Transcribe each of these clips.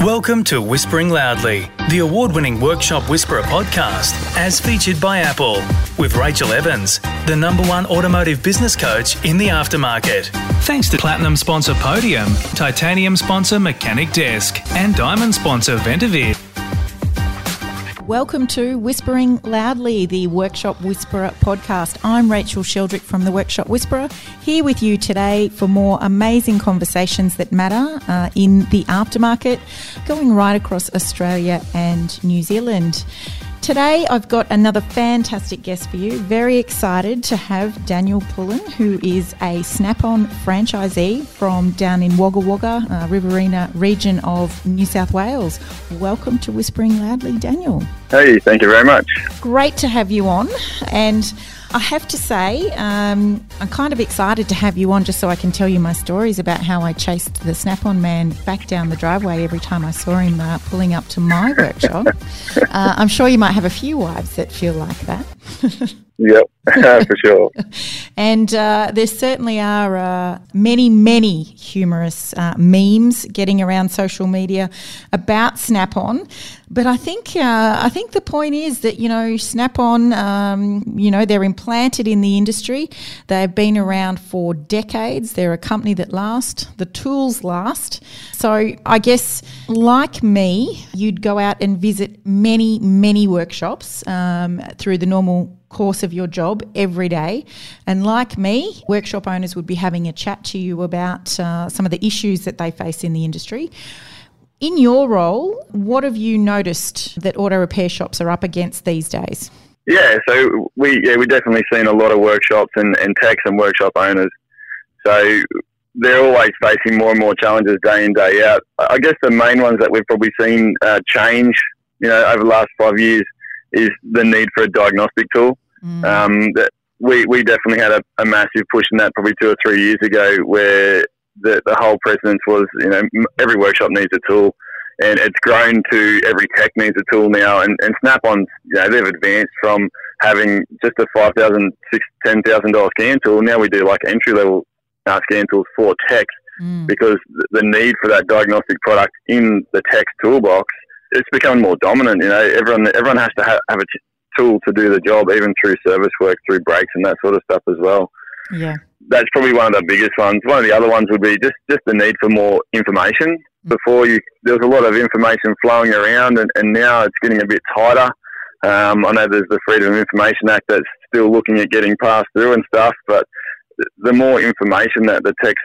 Welcome to Whispering Loudly, the award winning Workshop Whisperer podcast, as featured by Apple, with Rachel Evans, the number one automotive business coach in the aftermarket. Thanks to Platinum sponsor Podium, Titanium sponsor Mechanic Desk, and Diamond sponsor Ventavid. Welcome to Whispering Loudly, the Workshop Whisperer podcast. I'm Rachel Sheldrick from the Workshop Whisperer, here with you today for more amazing conversations that matter uh, in the aftermarket, going right across Australia and New Zealand. Today, I've got another fantastic guest for you. Very excited to have Daniel Pullen, who is a Snap on franchisee from down in Wagga Wagga, uh, Riverina region of New South Wales. Welcome to Whispering Loudly, Daniel. Hey, thank you very much. Great to have you on. And I have to say, um, I'm kind of excited to have you on just so I can tell you my stories about how I chased the Snap on man back down the driveway every time I saw him uh, pulling up to my workshop. uh, I'm sure you might have a few wives that feel like that. Yep, for sure. And uh, there certainly are uh, many, many humorous uh, memes getting around social media about Snap On. But I think uh, I think the point is that you know Snap On, um, you know, they're implanted in the industry. They've been around for decades. They're a company that lasts. The tools last. So I guess, like me, you'd go out and visit many, many workshops um, through the normal course of your job every day. And like me, workshop owners would be having a chat to you about uh, some of the issues that they face in the industry. In your role, what have you noticed that auto repair shops are up against these days? Yeah, so we yeah we definitely seen a lot of workshops and, and techs and workshop owners. So they're always facing more and more challenges day in day out. I guess the main ones that we've probably seen uh, change, you know, over the last five years is the need for a diagnostic tool. Mm. Um, that we, we definitely had a, a, massive push in that probably two or three years ago where the, the whole precedence was, you know, every workshop needs a tool and it's grown to every tech needs a tool now and, and Snap-on, you know, they've advanced from having just a $5,000, $10,000 scan tool. Now we do like entry level uh, scan tools for techs mm. because the need for that diagnostic product in the tech's toolbox it's becoming more dominant. You know, everyone everyone has to have, have a t- tool to do the job, even through service work, through brakes and that sort of stuff as well. Yeah, that's probably one of the biggest ones. One of the other ones would be just just the need for more information. Mm. Before you, there was a lot of information flowing around, and, and now it's getting a bit tighter. Um, I know there's the Freedom of Information Act that's still looking at getting passed through and stuff, but the more information that the techs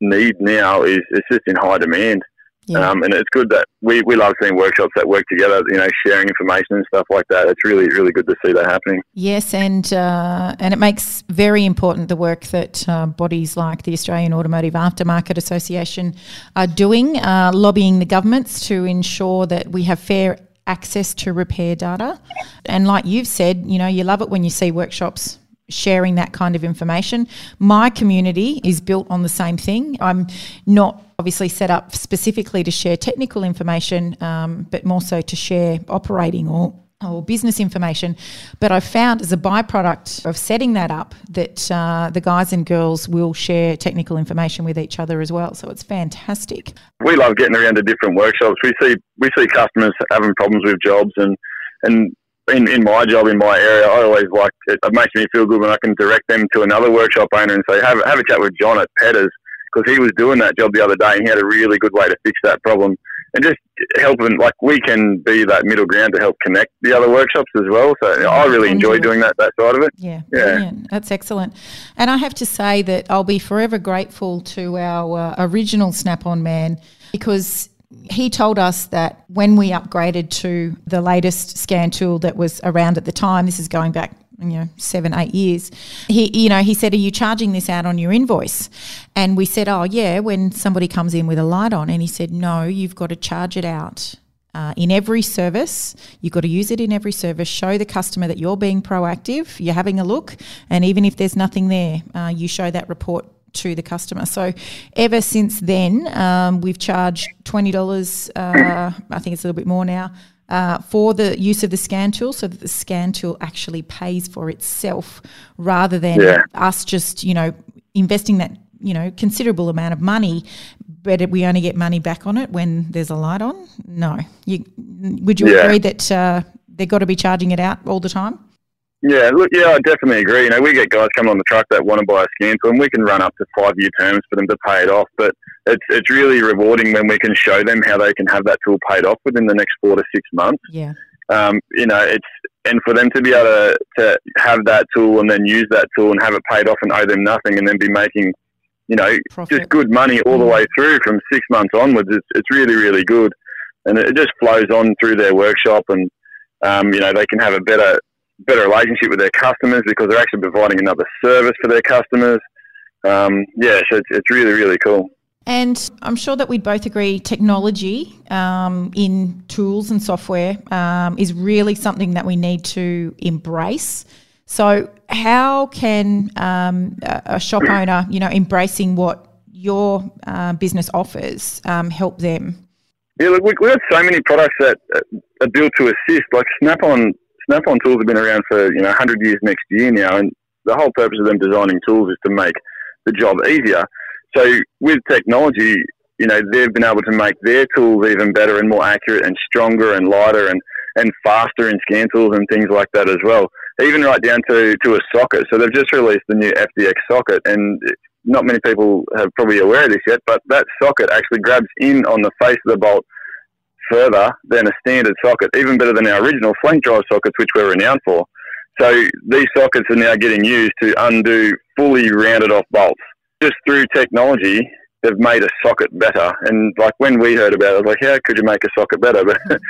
need now is, is just in high demand. Yeah. Um, and it's good that we, we love seeing workshops that work together, you know, sharing information and stuff like that. It's really, really good to see that happening. Yes, and uh, and it makes very important the work that uh, bodies like the Australian Automotive Aftermarket Association are doing, uh, lobbying the governments to ensure that we have fair access to repair data. And like you've said, you know, you love it when you see workshops sharing that kind of information. My community is built on the same thing. I'm not obviously set up specifically to share technical information, um, but more so to share operating or or business information. But I've found as a byproduct of setting that up that uh, the guys and girls will share technical information with each other as well. So it's fantastic. We love getting around to different workshops. We see we see customers having problems with jobs and and in, in my job in my area, I always like it, it makes me feel good when I can direct them to another workshop owner and say, have, have a chat with John at Petters because he was doing that job the other day and he had a really good way to fix that problem. And just helping like we can be that middle ground to help connect the other workshops as well. So you know, i really enjoy doing that that side of it. Yeah yeah. brilliant. that's excellent. And i have to say that i'll be forever grateful to our uh, original snap-on man because he told us that when we upgraded to the latest scan tool that was around at the time, this is going back you know seven eight years he you know he said are you charging this out on your invoice? And we said oh yeah when somebody comes in with a light on. And he said no you've got to charge it out uh, in every service. You've got to use it in every service. Show the customer that you're being proactive you're having a look and even if there's nothing there uh, you show that report to the customer. So ever since then, um, we've charged twenty dollars. Uh, I think it's a little bit more now. Uh, for the use of the scan tool, so that the scan tool actually pays for itself, rather than yeah. us just you know investing that you know considerable amount of money but we only get money back on it when there's a light on. No, you would you Yeah. agree that uh, they've got to be charging it out all the time? Yeah, look, yeah, I definitely agree. You know, we get guys coming on the truck that want to buy a scan tool, and we can run up to five year terms for them to pay it off. But it's it's really rewarding when we can show them how they can have that tool paid off within the next four to six months. Yeah, Um, you know, it's and for them to be able to, to have that tool and then use that tool and have it paid off and owe them nothing, and then be making, you know, profit. just good money all the Mm. way through from six months onwards. It's, it's really, really good. And it just flows on through their workshop and, um, you know, they can have a better, better relationship with their customers because they're actually providing another service for their customers. Um, yeah, so it's, it's really, really cool. And I'm sure that we'd both agree technology um, in tools and software um, is really something that we need to embrace. So, how can um, a shop owner, you know, embracing what your uh, business offers, um, help them? Yeah, look, we, we've got so many products that uh, are built to assist. Like Snap-on, Snap-on tools have been around for you know 100 years next year now, and the whole purpose of them designing tools is to make the job easier. So with technology, you know, they've been able to make their tools even better and more accurate and stronger and lighter and, and faster in scan tools and things like that as well. Even right down to, to a socket. So they've just released the new FDX socket and not many people have probably aware of this yet, but that socket actually grabs in on the face of the bolt further than a standard socket, even better than our original flank drive sockets, which we're renowned for. So these sockets are now getting used to undo fully rounded off bolts. Just through technology, they've made a socket better. And like when we heard about it, I was like, how could you make a socket better? But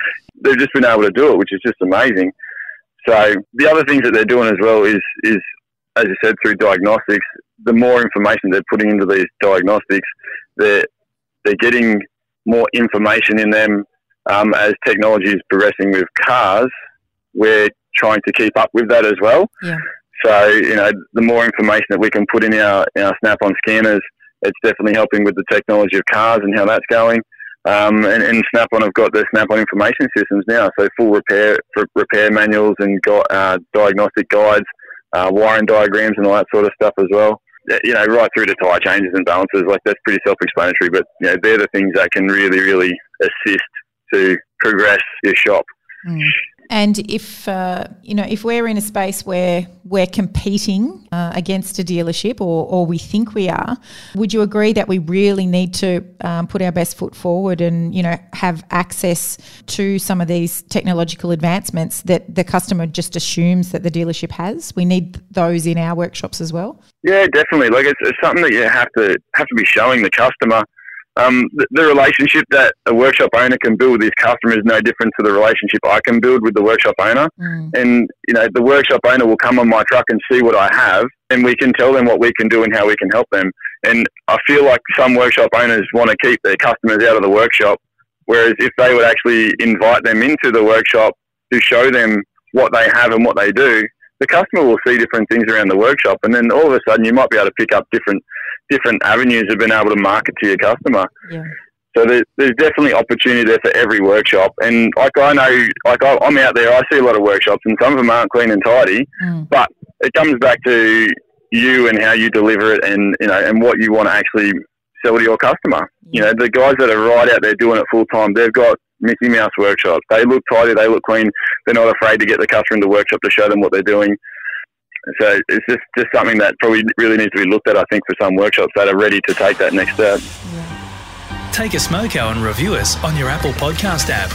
they've just been able to do it, which is just amazing. So the other things that they're doing as well is, is as you said, through diagnostics, the more information they're putting into these diagnostics, they're, they're getting more information in them um, as technology is progressing with cars. We're trying to keep up with that as well. Yeah. So, you know, the more information that we can put in our, our Snap-on scanners, it's definitely helping with the technology of cars and how that's going. Um, and, and Snap-on have got their Snap-on information systems now, so full repair for repair manuals and uh, diagnostic guides, uh, wiring diagrams and all that sort of stuff as well. You know, right through to tyre changes and balances, like that's pretty self-explanatory. But you know, they're the things that can really, really assist to progress your shop. Mm. And if uh, you know, if we're in a space where we're competing uh, against a dealership, or, or we think we are, would you agree that we really need to um, put our best foot forward and you know have access to some of these technological advancements that the customer just assumes that the dealership has? We need those in our workshops as well. Yeah, definitely. Like it's, it's something that you have to have to be showing the customer. Um, the, the relationship that a workshop owner can build with his customer is no different to the relationship I can build with the workshop owner. Mm. And you know, the workshop owner will come on my truck and see what I have, and we can tell them what we can do and how we can help them. And I feel like some workshop owners want to keep their customers out of the workshop, whereas if they would actually invite them into the workshop to show them what they have and what they do, the customer will see different things around the workshop, and then all of a sudden you might be able to pick up different different avenues of being able to market to your customer. Yeah. So there, there's definitely opportunity there for every workshop, and like I know, like I, I'm out there, I see a lot of workshops, and some of them aren't clean and tidy, Mm. but it comes back to you and how you deliver it, and you know, and what you want to actually sell to your customer. You know, the guys that are right out there doing it full time, they've got Mickey Mouse workshops. They look tidy, they look clean. They're not afraid to get the customer in the workshop to show them what they're doing. So it's just, just something that probably really needs to be looked at, I think, for some workshops that are ready to take that next step. Take a smoko and review us on your Apple Podcast app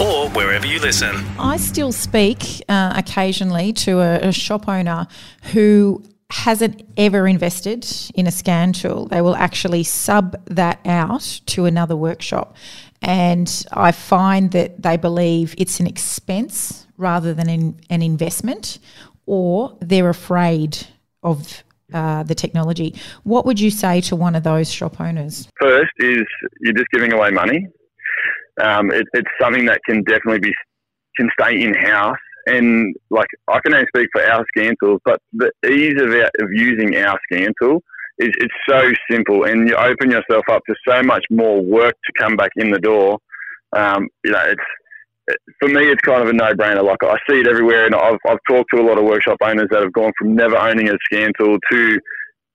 or wherever you listen. I still speak uh, occasionally to a, a shop owner who hasn't ever invested in a scan tool. They will actually sub that out to another workshop. And I find that they believe it's an expense rather than an, an investment, or they're afraid of uh, the technology. What would you say to one of those shop owners? First is you're just giving away money. Um, it, it's something that can definitely be can stay in house, and like I can only speak for our scan tools, but the ease of, our, of using our scan tool is it's so simple, and you open yourself up to so much more work to come back in the door. Um, you know, it's for me, it's kind of a no-brainer. Like I see it everywhere, and I've, I've talked to a lot of workshop owners that have gone from never owning a scan tool to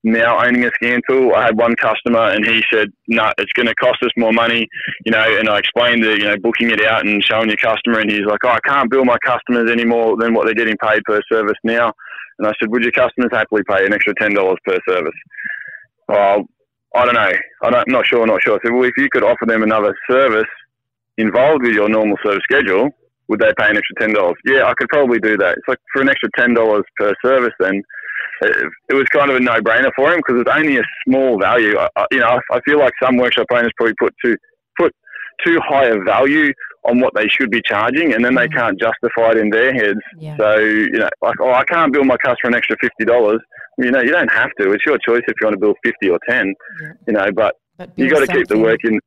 now owning a scan tool. I had one customer and he said, "No, nah, it's going to cost us more money," you know. And I explained the, you know, booking it out and showing your customer, and he's like, "Oh, I can't bill my customers any more than what they're getting paid per service now." And I said, "Would your customers happily pay an extra ten dollars per service?" Well, I don't know. I I'm not sure. Not sure. I said, "Well, if you could offer them another service involved with your normal service schedule, would they pay an extra ten dollars?" Yeah, I could probably do that. It's like for an extra ten dollars per service, then it, was kind of a no-brainer for him because it's only a small value. I, you know, I, feel like some workshop owners probably put too put too high a value on what they should be charging, and then they mm. can't justify it in their heads. Yeah. So you know, like, oh, I can't bill my customer an extra fifty dollars. You know, you don't have to. It's your choice if you want to bill fifty or ten. Yeah. You know, but, but you got to keep the work in.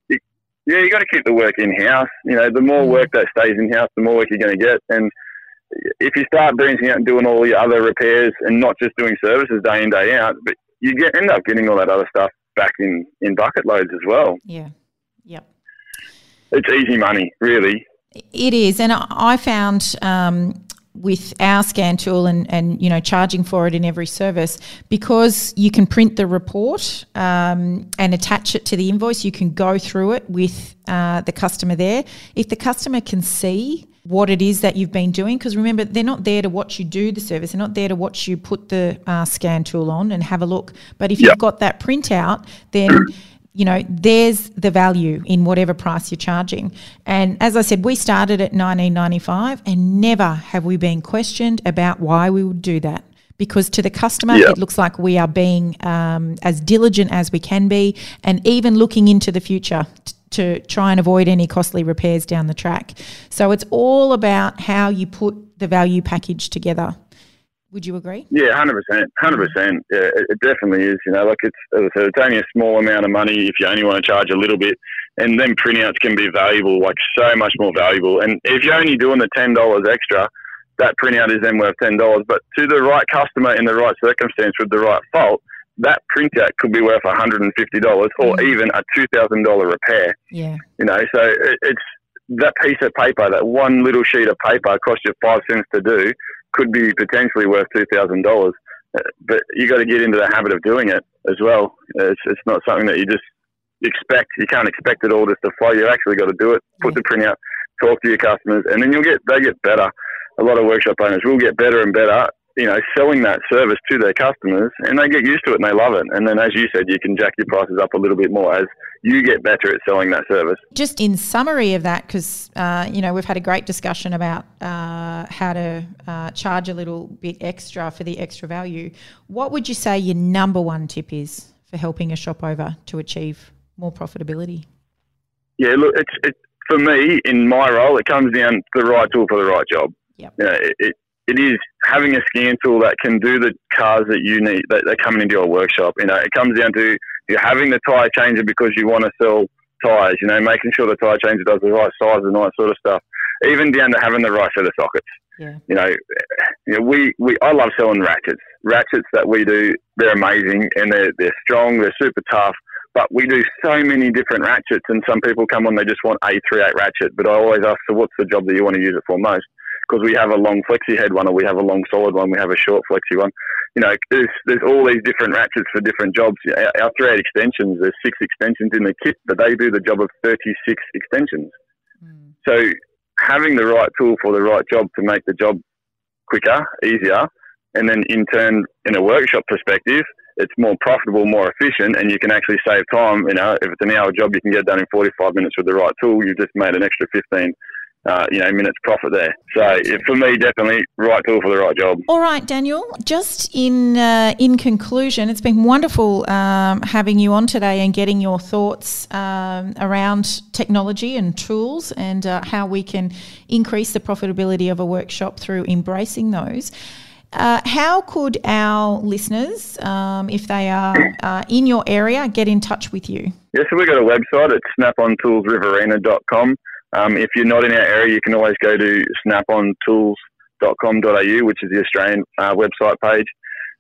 Yeah, you got to keep the work in house. You know, the more mm. work that stays in house, the more work you're going to get, and if you start branching out and doing all your other repairs and not just doing services day in day out, but you get end up getting all that other stuff back in in bucket loads as well. Yeah. Yep. It's easy money, really. It is, and I found um, with our scan tool and, and you know charging for it in every service because you can print the report um, and attach it to the invoice. You can go through it with uh, the customer there. If the customer can see what it is that you've been doing. Because remember, they're not there to watch you do the service. They're not there to watch you put the uh, scan tool on and have a look. But if you've got that printout, then you know there's the value in whatever price you're charging. And as I said, we started at 1995, and never have we been questioned about why we would do that because to the customer it looks like we are being um, as diligent as we can be and even looking into the future to try and avoid any costly repairs down the track. So it's all about how you put the value package together. Would you agree? Yeah, hundred percent, hundred percent. Yeah, it, definitely is. You know, like it's as I said, it's only a small amount of money if you only want to charge a little bit, and then printouts can be valuable, like so much more valuable. And if you're only doing the ten dollars extra, that printout is then worth ten dollars. But to the right customer in the right circumstance with the right fault, that printout could be worth $150 or mm. even a $2,000 repair. Yeah. You know, so it, it's that piece of paper, that one little sheet of paper cost you five cents to do could be potentially worth $2,000. Uh, but you got to get into the habit of doing it as well. It's, it's not something that you just expect. You can't expect it all just to flow. You actually got to do it. Put the printout, talk to your customers, and then you'll get they get better. A lot of workshop owners will get better and better you know, selling that service to their customers and they get used to it and they love it. And then, as you said, you can jack your prices up a little bit more as you get better at selling that service. Just in summary of that, because, uh, you know, we've had a great discussion about uh, how to uh, charge a little bit extra for the extra value. What would you say your number one tip is for helping a shop over to achieve more profitability? Yeah, look, it's, it, for me, in my role, it comes down to the right tool for the right job. Yep. You know, it, it it is having a scan tool that can do the cars that you need that, are coming into your workshop. You know, it comes down to you having the tire changer because you want to sell tires. You know, making sure the tire changer does the right size and all that sort of stuff. Even down to having the right set of sockets. Yeah. You know, you know, we, we I love selling ratchets. Ratchets that we do, they're amazing and they're they're strong, they're super tough. But we do so many different ratchets, and some people come on, they just want a three eight ratchet. But I always ask, so what's the job that you want to use it for most? Because we have a long flexi head one or we have a long solid one, we have a short flexi one. You know, there's there's all these different ratchets for different jobs. Our, our thread extensions, there's six extensions in the kit, but they do the job of 36 extensions. Mm. So having the right tool for the right job to make the job quicker, easier, and then in turn, in a workshop perspective, it's more profitable, more efficient, and you can actually save time. You know, if it's an hour job, you can get it done in 45 minutes with the right tool. You've just made an extra 15 uh, you know, minutes profit there. So for me, definitely right tool for the right job. All right, Daniel. Just in uh, in conclusion, it's been wonderful um, having you on today and getting your thoughts um, around technology and tools and uh, how we can increase the profitability of a workshop through embracing those. Uh, how could our listeners, um, if they are uh, in your area, get in touch with you? Yes, so we've got a website at snapontoolsriverina.com. Um, if you're not in our area, you can always go to snapontools.com.au, which is the Australian uh, website page.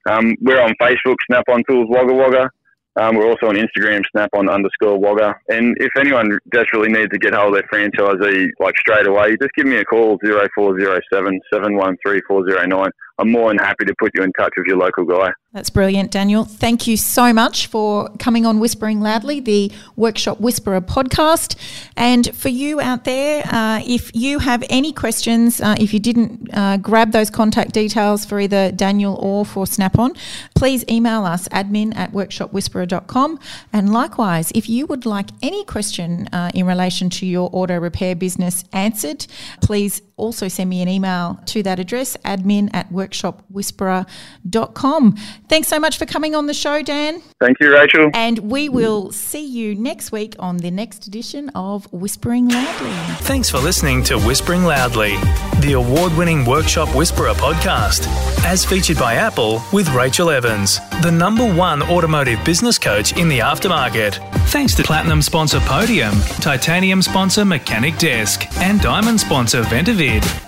Um, we're on Facebook, Snap On Tools Wagga Wagga. Um, we're also on Instagram, Snap On underscore Wagga. And if anyone desperately needs to get hold of their franchisee like straight away, just give me a call, 0407 713 409. I'm more than happy to put you in touch with your local guy. That's brilliant, Daniel. Thank you so much for coming on Whispering Loudly, the Workshop Whisperer podcast. And for you out there, uh, if you have any questions, uh, if you didn't uh, grab those contact details for either Daniel or for Snap On, please email us admin at workshopwhisperer.com. And likewise, if you would like any question uh, in relation to your auto repair business answered, please also send me an email to that address, admin at workshopwhisperer.com. Thanks so much for coming on the show, Dan. Thank you, Rachel. And we will see you next week on the next edition of Whispering Loudly. Thanks for listening to Whispering Loudly, the award winning Workshop Whisperer podcast, as featured by Apple with Rachel Evans, the number one automotive business coach in the aftermarket. Thanks to Platinum sponsor Podium, Titanium sponsor Mechanic Desk, and Diamond sponsor Ventavid.